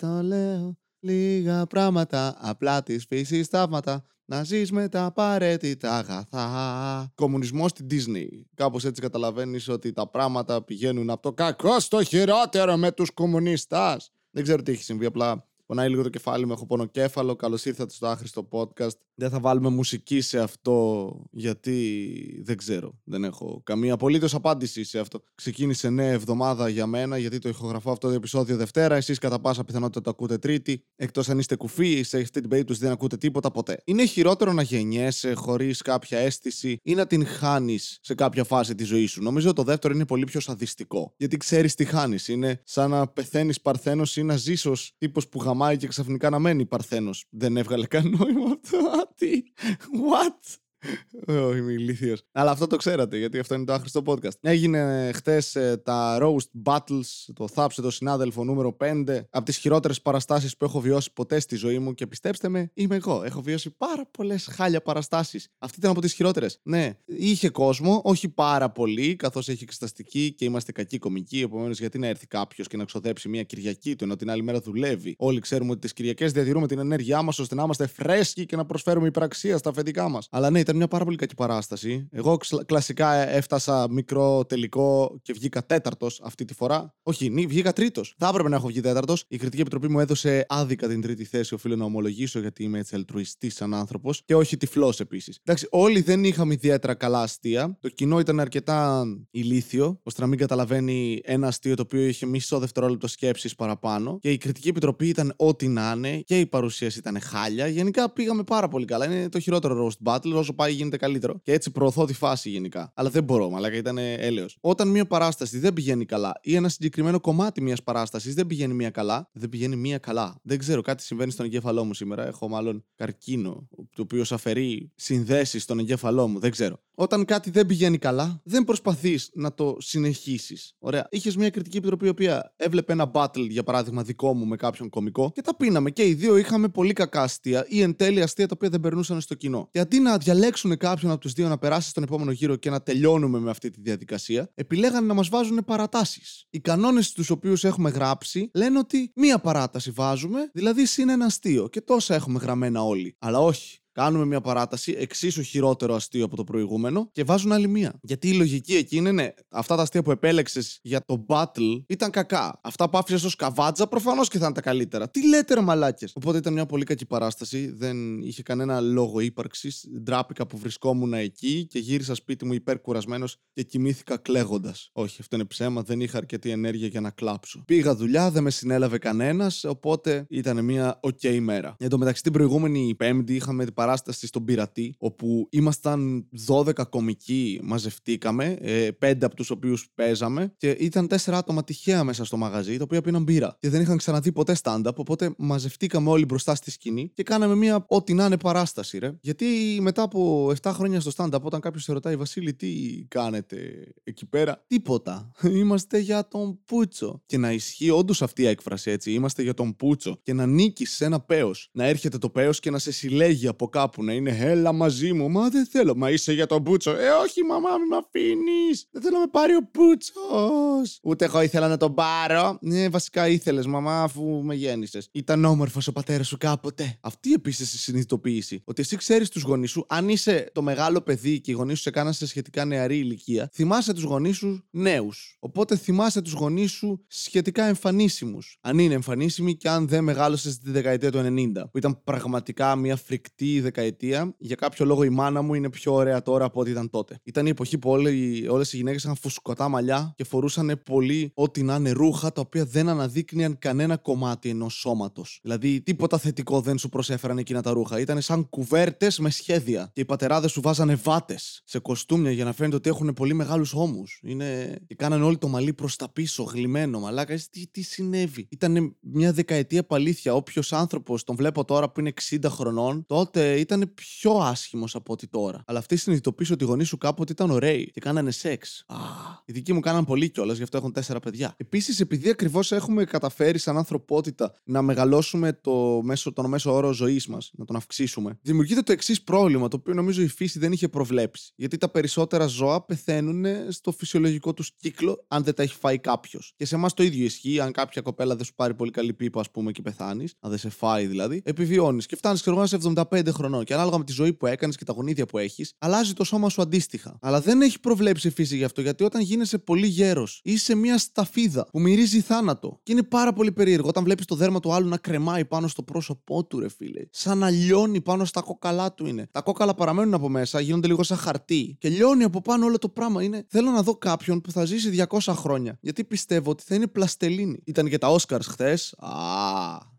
Στο λέω λίγα πράγματα, απλά της φύσης θαύματα. Να ζεις με τα απαραίτητα αγαθά. Κομμουνισμός στην Disney. Κάπως έτσι καταλαβαίνεις ότι τα πράγματα πηγαίνουν από το κακό στο χειρότερο με τους κομμουνιστέ. Δεν ξέρω τι έχει συμβεί, απλά πονάει λίγο το κεφάλι μου, έχω πονοκέφαλο. Καλώς ήρθατε στο άχρηστο podcast. Δεν θα βάλουμε μουσική σε αυτό, γιατί δεν ξέρω. Δεν έχω καμία απολύτως απάντηση σε αυτό. Ξεκίνησε νέα εβδομάδα για μένα, γιατί το ηχογραφώ αυτό το επεισόδιο Δευτέρα. Εσείς κατά πάσα πιθανότητα το ακούτε Τρίτη. Εκτός αν είστε κουφοί, σε αυτή την περίπτωση δεν ακούτε τίποτα ποτέ. Είναι χειρότερο να γεννιέσαι χωρίς κάποια αίσθηση ή να την χάνεις σε κάποια φάση της ζωής σου. Νομίζω το δεύτερο είναι πολύ πιο σαδιστικό. Γιατί ξέρεις τι χάνεις. Είναι σαν να πεθαίνεις παρθένος ή να ζεις ως τύπος που γαμάει και ξαφνικά να μένει παρθένος. Δεν έβγαλε καν νόημα αυτό. Τι, what? Όχι, είμαι ηλίθιος. Αλλά αυτό το ξέρατε, γιατί αυτό είναι το άχρηστο podcast. Έγινε χτε τα Roast Battles, το θάψε το συνάδελφο νούμερο 5, από τις χειρότερες παραστάσεις που έχω βιώσει ποτέ στη ζωή μου. Και πιστέψτε με, είμαι εγώ. Έχω βιώσει πάρα πολλές χάλια παραστάσεις. Αυτή ήταν από τις χειρότερες. Ναι, είχε κόσμο, όχι πάρα πολύ, καθώς έχει εξεταστική και είμαστε κακοί κομικοί. Επομένως, γιατί να έρθει κάποιος και να ξοδέψει μια Κυριακή του, ενώ την άλλη μέρα δουλεύει. Όλοι ξέρουμε ότι τις Κυριακές διατηρούμε την ενέργειά μας ώστε να είμαστε φρέσκοι και να προσφέρουμε υπεραξία στα αφεντικά μας. Αλλά ναι, ήταν μια πάρα πολύ κακή παράσταση. Εγώ κλασικά έφτασα μικρό τελικό και βγήκα τέταρτος αυτή τη φορά. Όχι, νι, βγήκα τρίτος. Θα έπρεπε να έχω βγει τέταρτος. Η κριτική επιτροπή μου έδωσε άδικα την τρίτη θέση, οφείλω να ομολογήσω, γιατί είμαι έτσι αλτρουιστής σαν άνθρωπος. Και όχι τυφλός επίσης. Εντάξει, όλοι δεν είχαμε ιδιαίτερα καλά αστεία. Το κοινό ήταν αρκετά ηλίθιο, ώστε να μην καταλαβαίνει ένα αστείο το οποίο είχε μισό δευτερόλεπτο σκέψης παραπάνω. Και η κριτική επιτροπή ήταν ό,τι να είναι και η παρουσίαση ήταν χάλια. Γενικά πήγαμε πάρα πολύ καλά. Είναι το χειρότερο roast battle. Όσο πάει γίνεται καλύτερο. Και έτσι προωθώ τη φάση γενικά. Αλλά δεν μπορώ, μαλάκα ήταν έλεος. Όταν μια παράσταση δεν πηγαίνει καλά ή ένα συγκεκριμένο κομμάτι μιας παράστασης δεν πηγαίνει μία καλά, δεν πηγαίνει μία καλά. Δεν ξέρω, κάτι συμβαίνει στον εγκέφαλό μου σήμερα. Έχω μάλλον καρκίνο, το οποίο αφαιρεί συνδέσεις στον εγκέφαλό μου. Δεν ξέρω. Όταν κάτι δεν πηγαίνει καλά, δεν προσπαθείς να το συνεχίσεις. Ωραία. Είχες μια κριτική επιτροπή η οποία έβλεπε ένα battle, για παράδειγμα, δικό μου με κάποιον κωμικό και τα πίναμε. Και οι δύο είχαμε πολύ κακά αστεία ή εν τέλει αστεία τα οποία δεν περνούσαν στο κοινό. Και αντί να διαλέξουν κάποιον από τους δύο να περάσει στον επόμενο γύρο και να τελειώνουμε με αυτή τη διαδικασία, επιλέγανε να μας βάζουν παρατάσεις. Οι κανόνες τους οποίους έχουμε γράψει λένε ότι μία παράταση βάζουμε, δηλαδή συν ένα αστείο. Και τόσα έχουμε γραμμένα όλοι. Αλλά όχι. Κάνουμε μια παράταση, εξίσου χειρότερο αστείο από το προηγούμενο και βάζουν άλλη μία. Γιατί η λογική εκεί είναι, ναι, αυτά τα αστεία που επέλεξες για το battle ήταν κακά. Αυτά που άφησες ως καβάτζα προφανώς και θα είναι τα καλύτερα. Τι λέτε, ρε μαλάκες; Οπότε ήταν μια πολύ κακή παράσταση. Δεν είχε κανένα λόγο ύπαρξης. Ντράπηκα που βρισκόμουν εκεί και γύρισα σπίτι μου υπερκουρασμένος και κοιμήθηκα κλαίγοντας. Όχι, αυτό είναι ψέμα. Δεν είχα αρκετή ενέργεια για να κλάψω. Πήγα δουλειά, δεν με συνέλαβε κανένας, οπότε ήταν μια OK μέρα. Εν τω μεταξύ την προηγούμενη Πέμπτη είχαμε την παράσταση στον Πειρατή, όπου ήμασταν 12 κομικοί, μαζευτήκαμε, ε, πέντε από τους οποίους παίζαμε, και ήταν τέσσερα άτομα τυχαία μέσα στο μαγαζί, τα οποία πίναν μπύρα. Και δεν είχαν ξαναδεί ποτέ stand-up, οπότε μαζευτήκαμε όλοι μπροστά στη σκηνή και κάναμε μια ό,τι να είναι παράσταση, ρε. Γιατί μετά από 7 χρόνια στο stand-up, όταν κάποιος σε ρωτάει, Βασίλη, τι κάνετε εκεί πέρα, τίποτα. Είμαστε για τον Πούτσο. Και να ισχύει όντως αυτή η έκφραση έτσι, είμαστε για τον Πούτσο. Και να νίκεις σε ένα παίο. Να έρχεται το παίο και να σε συλλέγει από κάπου να είναι έλα μαζί μου. Μα δεν θέλω. Μα είσαι για τον Μπούτσο. Ε, όχι, μαμά, μη με αφήνεις. Δεν θέλω να με πάρει ο Μπούτσο. Ούτε εγώ ήθελα να τον πάρω. Ναι, βασικά ήθελες, μαμά, αφού με γέννησες. Ήταν όμορφος ο πατέρας σου κάποτε. Αυτή επίσης η συνειδητοποίηση. Ότι εσύ ξέρεις τους γονείς σου, αν είσαι το μεγάλο παιδί και οι γονείς σου σε κάναν σε σχετικά νεαρή ηλικία, θυμάσαι τους γονείς σου νέους. Οπότε θυμάσαι τους γονείς σου σχετικά εμφανίσιμους. Αν είναι εμφανίσιμοι και αν δεν μεγάλωσες στη δεκαετία του 90, που ήταν πραγματικά μια φρικτή δεκαετία, για κάποιο λόγο η μάνα μου είναι πιο ωραία τώρα από ό,τι ήταν τότε. Ήταν η εποχή που όλες οι γυναίκες είχαν φουσκωτά μαλλιά και φορούσαν πολύ ό,τι να είναι ρούχα τα οποία δεν αναδείκνυαν κανένα κομμάτι ενός σώματος. Δηλαδή, τίποτα θετικό δεν σου προσέφεραν εκείνα τα ρούχα. Ήταν σαν κουβέρτες με σχέδια. Και οι πατεράδες σου βάζανε βάτες σε κοστούμια για να φαίνεται ότι έχουν πολύ μεγάλους ώμους. Είναι... Και κάνανε όλοι το μαλλί προς τα πίσω, γλυμμένο. Μαλάκα, τι, τι συνέβη; Ήταν μια δεκαετία παλήθεια. Όποιος άνθρωπος τον βλέπω τώρα που είναι 60 χρονών, τότε τότε ήταν πιο άσχημος από ό,τι τώρα. Αλλά αυτή συνειδητοποίησε ότι οι γονείς σου κάποτε ήταν ωραίοι και κάνανε σεξ. Α, οι δικοί μου κάναν πολύ κιόλας, γι' αυτό έχουν τέσσερα παιδιά. Επίσης, επειδή ακριβώς έχουμε καταφέρει σαν ανθρωπότητα να μεγαλώσουμε το μέσο, τον μέσο όρο ζωής μας, να τον αυξήσουμε, δημιουργείται το εξής πρόβλημα, το οποίο νομίζω η φύση δεν είχε προβλέψει. Γιατί τα περισσότερα ζώα πεθαίνουν στο φυσιολογικό τους κύκλο, αν δεν τα έχει φάει κάποιος. Και σε εμάς το ίδιο ισχύει, αν κάποια κοπέλα δεν σου πάρει πολύ καλή πίπα, ας πούμε, και πεθάνεις, αν δεν σε φάει δηλαδή, επιβιώνεις και φτάνεις ξέρω σε 75 χρονών. Και ανάλογα με τη ζωή που έκανες και τα γονίδια που έχεις, αλλάζει το σώμα σου αντίστοιχα. Αλλά δεν έχει προβλέψει η φύση γι' αυτό, γιατί όταν γίνεσαι πολύ γέρος, είσαι μια σταφίδα που μυρίζει θάνατο. Και είναι πάρα πολύ περίεργο όταν βλέπεις το δέρμα του άλλου να κρεμάει πάνω στο πρόσωπό του, ρε φίλε. Σαν να λιώνει πάνω στα κόκαλά του είναι. Τα κόκαλα παραμένουν από μέσα, γίνονται λίγο σαν χαρτί και λιώνει από πάνω όλο το πράγμα. Είναι θέλω να δω κάποιον που θα ζήσει 200 χρόνια. Γιατί πιστεύω ότι θα είναι πλαστελίνη. Ήταν και τα Όσκαρ χθες. Α,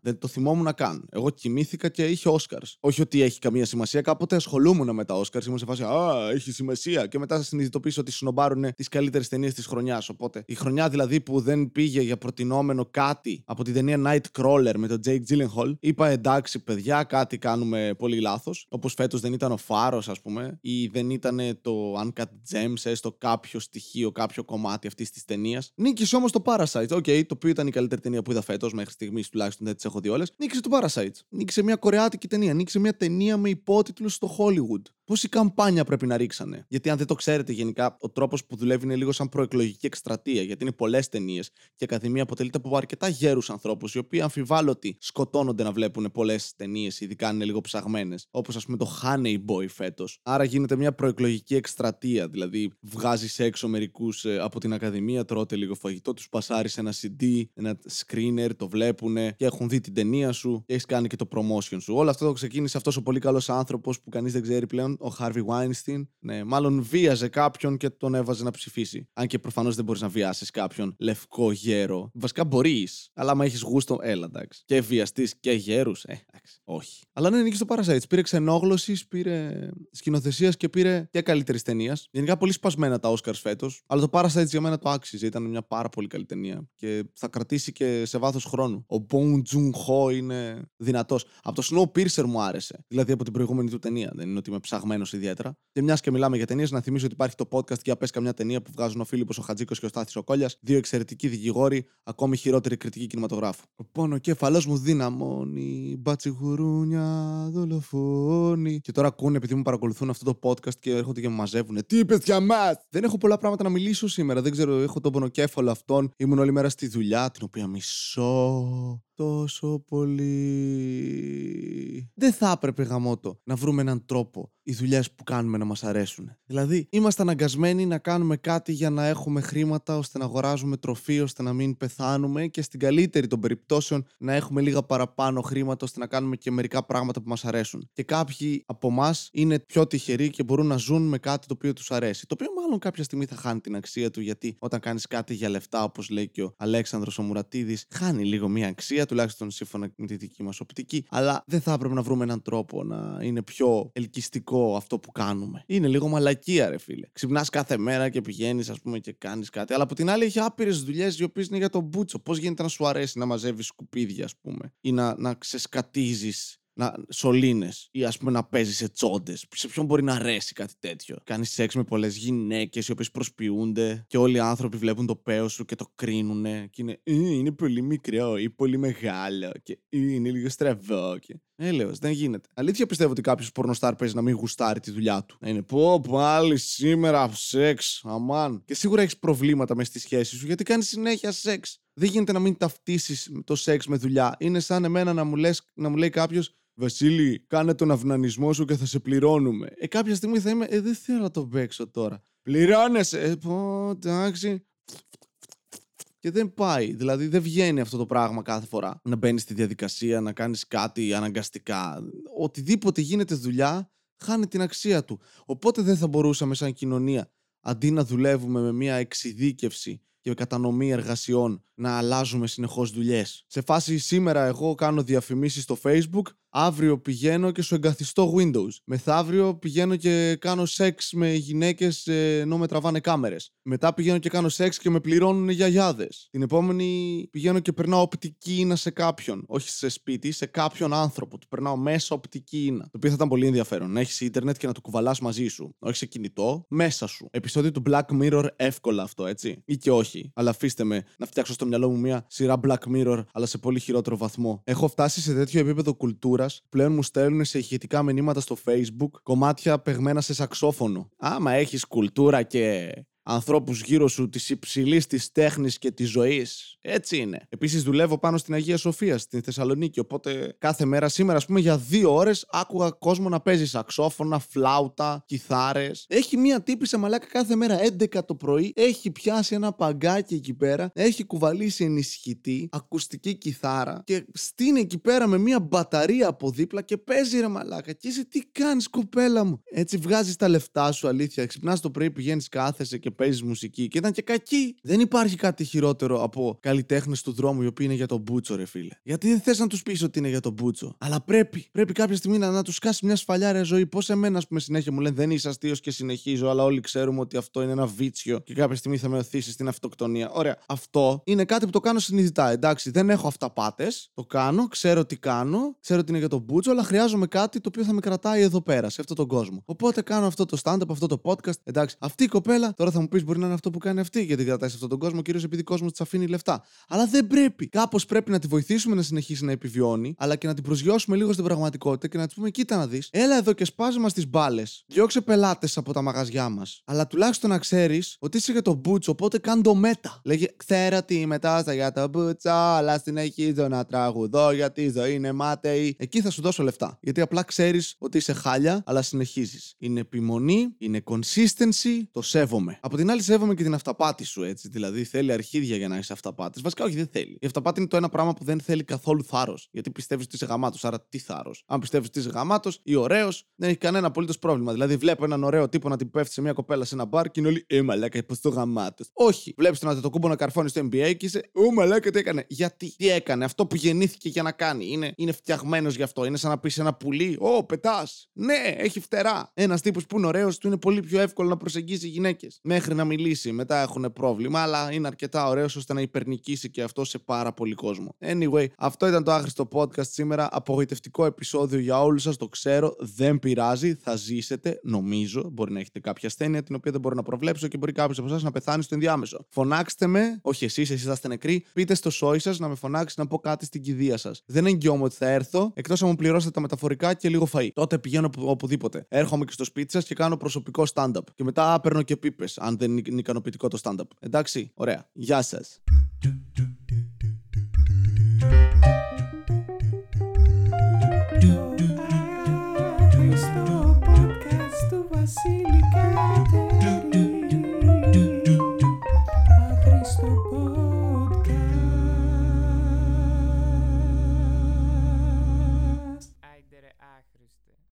δεν το θυμόμουν καν. Εγώ κοιμήθηκα και είχε Όσκαρ. Όχι ότι έχει καμία σημασία. Κάποτε ασχολούμουν με τα Όσκαρ. Ήμουν σε φάση Α, έχει σημασία. Και μετά συνειδητοποίησα ότι συνομπάρουν τις καλύτερες ταινίες της χρονιάς. Οπότε η χρονιά δηλαδή που δεν πήγε για προτινόμενο κάτι από την ταινία Nightcrawler με τον Jake Gyllenhaal, είπα εντάξει, παιδιά, κάτι κάνουμε πολύ λάθος. Όπως φέτος δεν ήταν ο Φάρος, ας πούμε, ή δεν ήταν το Uncut Gems, έστω κάποιο στοιχείο, κάποιο κομμάτι αυτής της ταινίας. Νίκησε όμως το Parasite. Οκέι, okay, το οποίο ήταν η καλύτερη ταινία που είδα φέτος μέχρι στιγμής, τουλάχιστον δεν τις έχω δει όλες. Νίκησε το Parasite. Νίκησε μια κορεάτικη ταινία. Νίκησε μια ταινία με υπότιτλους στο Hollywood. Πόση καμπάνια πρέπει να ρίξανε; Γιατί αν δεν το ξέρετε γενικά, ο τρόπος που δουλεύει είναι λίγο σαν προεκλογική εκστρατεία. Γιατί είναι πολλές ταινίες και η Ακαδημία αποτελείται από αρκετά γέρους ανθρώπους, οι οποίοι αμφιβάλλω ότι σκοτώνονται να βλέπουν πολλές ταινίες, ειδικά αν είναι λίγο ψαγμένες. Όπως ας πούμε το Honey Boy φέτος. Άρα γίνεται μια προεκλογική εκστρατεία. Δηλαδή βγάζεις έξω μερικούς ε, από την Ακαδημία, τρώτε λίγο φαγητό, τους πασάρεις ένα CD, ένα screener, το βλέπουν και έχουν δει την ταινία σου και έχεις κάνει και το promotion σου. Όλο αυτό το ξεκίνησε αυτός ο πολύ καλός άνθρωπος που κανείς δεν ξέρει πλέον ο Harvey Weinstein, ναι, μάλλον βίαζε κάποιον και τον έβαζε να ψηφίσει. Αν και προφανώς δεν μπορείς να βιάσεις κάποιον λευκό γέρο. Βασικά μπορείς, αλλά άμα έχεις γούστο, έλα εντάξει. Και βιαστή και γέρους, ε, εντάξει, όχι. Αλλά ναι, νίκησε το Parasite. Πήρε ξενόγλωση, πήρε σκηνοθεσίας και πήρε και καλύτερης ταινίας. Γενικά πολύ σπασμένα τα Oscars φέτος. Αλλά το Parasite για μένα το άξιζε. Ήταν μια πάρα πολύ καλή ταινία. Και θα κρατήσει και σε βάθος χρόνου. Ο Bong Joon Ho είναι δυνατός. Από το Snowpiercer μου άρεσε. Δηλαδή από την προηγούμενη του ταινία. Δεν είναι ότι είμαι ψαγμένο ιδιαίτερα. Και μιας και μιλάμε για ταινίες, να θυμίσω ότι υπάρχει το podcast για πες καμιά ταινία που βγάζουν ο Φίλιππος ο Χατζίκο και ο Στάθης ο Κόλιας. Δύο εξαιρετικοί δικηγόροι, ακόμη χειρότερη κριτική κινηματογράφου. Ο πόνο κεφαλό μου δυναμώνει, μπατσιγουρούνια, δολοφόνη. Και τώρα ακούνε επειδή μου παρακολουθούν αυτό το podcast και έρχονται και μου μαζεύουν. Τι είπες για μας! Δεν έχω πολλά πράγματα να μιλήσω σήμερα. Δεν ξέρω, έχω τον πονοκέφαλο αυτόν. Ήμουν όλη μέρα στη δουλειά, την οποία μισώ τόσο πολύ. Δεν θα έπρεπε γαμότο να βρούμε έναν τρόπο οι δουλειές που κάνουμε να μας αρέσουν. Δηλαδή, είμαστε αναγκασμένοι να κάνουμε κάτι για να έχουμε χρήματα ώστε να αγοράζουμε τροφή, ώστε να μην πεθάνουμε και στην καλύτερη των περιπτώσεων να έχουμε λίγα παραπάνω χρήματα ώστε να κάνουμε και μερικά πράγματα που μας αρέσουν. Και κάποιοι από εμά είναι πιο τυχεροί και μπορούν να ζουν με κάτι το οποίο τους αρέσει. Το οποίο μάλλον κάποια στιγμή θα χάνει την αξία του γιατί όταν κάνεις κάτι για λεφτά, όπως λέει και ο Αλέξανδρος ο Μουρατίδης, χάνει λίγο μια αξία, τουλάχιστον σύμφωνα με τη δική μας οπτική. Αλλά δεν θα έπρεπε να βρούμε έναν τρόπο να είναι πιο ελκυστικό αυτό που κάνουμε. Είναι λίγο μαλακία, ρε φίλε. Ξυπνάς κάθε μέρα και πηγαίνεις, ας πούμε, και κάνεις κάτι. Αλλά από την άλλη έχει άπειρες δουλειές οι οποίες είναι για τον μπούτσο. Πώς γίνεται να σου αρέσει να μαζεύεις σκουπίδια, ας πούμε, ή να, να ξεσκατίζεις να σωλήνες ή ας πούμε να παίζεις σε τσόντες. Σε ποιον μπορεί να αρέσει κάτι τέτοιο; Κάνεις σεξ με πολλές γυναίκες οι οποίες προσποιούνται και όλοι οι άνθρωποι βλέπουν το παίο σου και το κρίνουν και είναι «Ε, είναι πολύ μικρό ή πολύ μεγάλο και «Ε, είναι λίγο στραβό. Και... Έλεος, δεν γίνεται. Αλήθεια πιστεύω ότι κάποιος πορνοστάρ παίζει να μην γουστάρει τη δουλειά του. Να είναι πω, πάλι σήμερα σεξ, αμάν. Και σίγουρα έχεις προβλήματα μες στη σχέση σου γιατί κάνεις συνέχεια σεξ. Δεν γίνεται να μην ταυτίσεις το σεξ με δουλειά. Είναι σαν εμένα να μου, λες, να μου λέει κάποιος Βασίλη, κάνε τον αυνανισμό σου και θα σε πληρώνουμε. Ε, κάποια στιγμή θα είμαι, ε, δεν θέλω να το παίξω τώρα. Πληρώνεσαι. Ε, πω, εντάξει. Και δεν πάει. Δηλαδή δεν βγαίνει αυτό το πράγμα κάθε φορά. Να μπαίνεις στη διαδικασία, να κάνεις κάτι αναγκαστικά. Οτιδήποτε γίνεται δουλειά, χάνει την αξία του. Οπότε δεν θα μπορούσαμε σαν κοινωνία, αντί να δουλεύουμε με μια εξειδίκευση και κατανομή εργασιών, να αλλάζουμε συνεχώς δουλειές. Σε φάση σήμερα εγώ κάνω διαφημίσεις στο facebook Αύριο πηγαίνω και σου εγκαθιστώ Windows. Μεθαύριο πηγαίνω και κάνω σεξ με γυναίκες ενώ με τραβάνε κάμερες. Μετά πηγαίνω και κάνω σεξ και με πληρώνουν γιαγιάδες. Την επόμενη πηγαίνω και περνάω οπτική ίνα σε κάποιον. Όχι σε σπίτι, σε κάποιον άνθρωπο. Του περνάω μέσα οπτική ίνα. Το οποίο θα ήταν πολύ ενδιαφέρον. Να έχεις ίντερνετ και να το κουβαλάς μαζί σου. Όχι σε κινητό, μέσα σου. Επισόδιο του Black Mirror, εύκολα αυτό, έτσι. Ή και όχι. Αλλά αφήστε με να φτιάξω στο μυαλό μου μια σειρά Black Mirror, αλλά σε πολύ χειρότερο βαθμό. Έχω φτάσει σε τέτοιο επίπεδο κουλτούρα, πλέον μου στέλνουν σε ηχητικά μηνύματα στο Facebook κομμάτια παιγμένα σε σαξόφωνο. Άμα έχεις κουλτούρα και ανθρώπους γύρω σου της υψηλής της τέχνης και της ζωής. Έτσι είναι. Επίσης δουλεύω πάνω στην Αγία Σοφία, στην Θεσσαλονίκη, οπότε κάθε μέρα σήμερα, ας πούμε, για δύο ώρες άκουγα κόσμο να παίζει σαξόφωνα, φλάουτα, κιθάρες. Έχει μία τύπη σε μαλάκα κάθε μέρα 11 το πρωί, έχει πιάσει ένα παγκάκι εκεί πέρα, έχει κουβαλήσει ενισχυτή, ακουστική κιθάρα και στείνει εκεί πέρα με μία μπαταρία από δίπλα και παίζει ρε μαλάκα. Και είσαι τι κάνεις κοπέλα μου. Έτσι βγάζεις τα λεφτά σου αλήθεια, ξυπνάς το πρωί, πηγαίνεις κάθεσαι και παίζεις μουσική και ήταν και κακή. Δεν υπάρχει κάτι χειρότερο από καλλιτέχνες του δρόμου οι οποίοι είναι για τον μπούτσο, ρε φίλε. Γιατί δεν θες να τους πεις ότι είναι για τον μπούτσο. Αλλά πρέπει. Πρέπει κάποια στιγμή να, να τους κάσει μια σφαλιά ζωή. Πώς εμένα, ας πούμε, συνέχεια μου λένε Δεν είσαι αστείος και συνεχίζω, αλλά όλοι ξέρουμε ότι αυτό είναι ένα βίτσιο και κάποια στιγμή θα με οθήσεις στην αυτοκτονία. Ωραία. Αυτό είναι κάτι που το κάνω συνειδητά. Εντάξει, δεν έχω αυταπάτες. Το κάνω, ξέρω τι κάνω, ξέρω ότι είναι για τον μπούτσο, αλλά χρειάζομαι κάτι το οποίο θα με κρατάει εδώ πέρα, σε αυτόν τον κόσμο. Οπότε κάνω αυτό το stand-up, αυτό το podcast. Εντάξει, αυτή η κοπέλα τώρα θα μου πεις μπορεί να είναι αυτό που κάνει αυτή, γιατί κρατάει σε αυτόν τον κόσμο, κυρίως επειδή ο κόσμος της αφήνει λεφτά. Αλλά δεν πρέπει. Κάπως πρέπει να τη βοηθήσουμε να συνεχίσει να επιβιώνει, αλλά και να την προσγειώσουμε λίγο στην πραγματικότητα και να της πούμε: Κοίτα να δεις, έλα εδώ και σπάζει μα τι μπάλες. Διώξε πελάτες από τα μαγαζιά μας. Αλλά τουλάχιστον να ξέρεις ότι είσαι για τον μπούτσο, οπότε κάν το μέτα. Λέγε: Ξέρω ότι μετά για τον μπούτσο, αλλά συνεχίζω να τραγουδώ γιατί η ζωή είναι μάταιη. Εκεί θα σου δώσω λεφτά. Γιατί απλά ξέρεις ότι είσαι χάλια, αλλά συνεχίζεις. Είναι επιμονή, είναι consistency, το σέβομαι. Από την άλλη, σέβομαι και την αυταπάτη σου, έτσι. Δηλαδή, θέλει αρχίδια για να είσαι αυταπάτης. Βασικά, όχι, δεν θέλει. Η αυταπάτη είναι το ένα πράγμα που δεν θέλει καθόλου θάρρος. Γιατί πιστεύεις ότι είσαι γαμάτος. Άρα, τι θάρρος; Αν πιστεύεις ότι είσαι γαμάτος ή ωραίος, δεν έχει κανένα απολύτως πρόβλημα. Δηλαδή, βλέπω έναν ωραίο τύπο να την πέφτει σε μια κοπέλα σε ένα μπαρ και είναι όλοι Ε, μαλάκα, πω το γαμάτος. Όχι. Βλέπεις τον Αντετοκούμπο να καρφώνει στο NBA και είσαι Ω, μαλάκα, τι έκανε. Γιατί, τι έκανε. Αυτό που γεννήθηκε για να κάνει. Είναι, είναι φτιαγμένος γι' αυτό. Είναι σαν να πεις ένα πουλί. Ω, πετάς. Ναι, έχει φτερά. Ένας τύπος που είναι ωραίος του είναι πολύ πιο εύκολο να προσεγγίσει γυναίκες. Μέχρι να μιλήσει. Μετά έχουν πρόβλημα, αλλά είναι αρκετά ωραίος ώστε να υπερνικήσει και αυτό σε πάρα πολύ κόσμο. Anyway, αυτό ήταν το άχρηστο podcast σήμερα. Απογοητευτικό επεισόδιο για όλους σας, το ξέρω. Δεν πειράζει, θα ζήσετε, νομίζω. Μπορεί να έχετε κάποια ασθένεια την οποία δεν μπορώ να προβλέψω και μπορεί κάποιος από εσάς να πεθάνει στο ενδιάμεσο. Φωνάξτε με, όχι εσείς, εσείς θα είστε νεκροί. Πείτε στο σόι σας να με φωνάξει να πω κάτι στην κηδεία σας. Δεν εγγυώμαι ότι θα έρθω, εκτός αν μου πληρώσετε τα μεταφορικά και λίγο φαΐ. Τότε πηγαίνω οπουδήποτε. Έρχομαι και στο σπίτι σας και κάνω προσωπικό stand-up. Και μετά παίρνω και πίπες, αν δεν είναι ικανοποιητικό το stand-up. Εντάξει, ωραία. Γεια σας.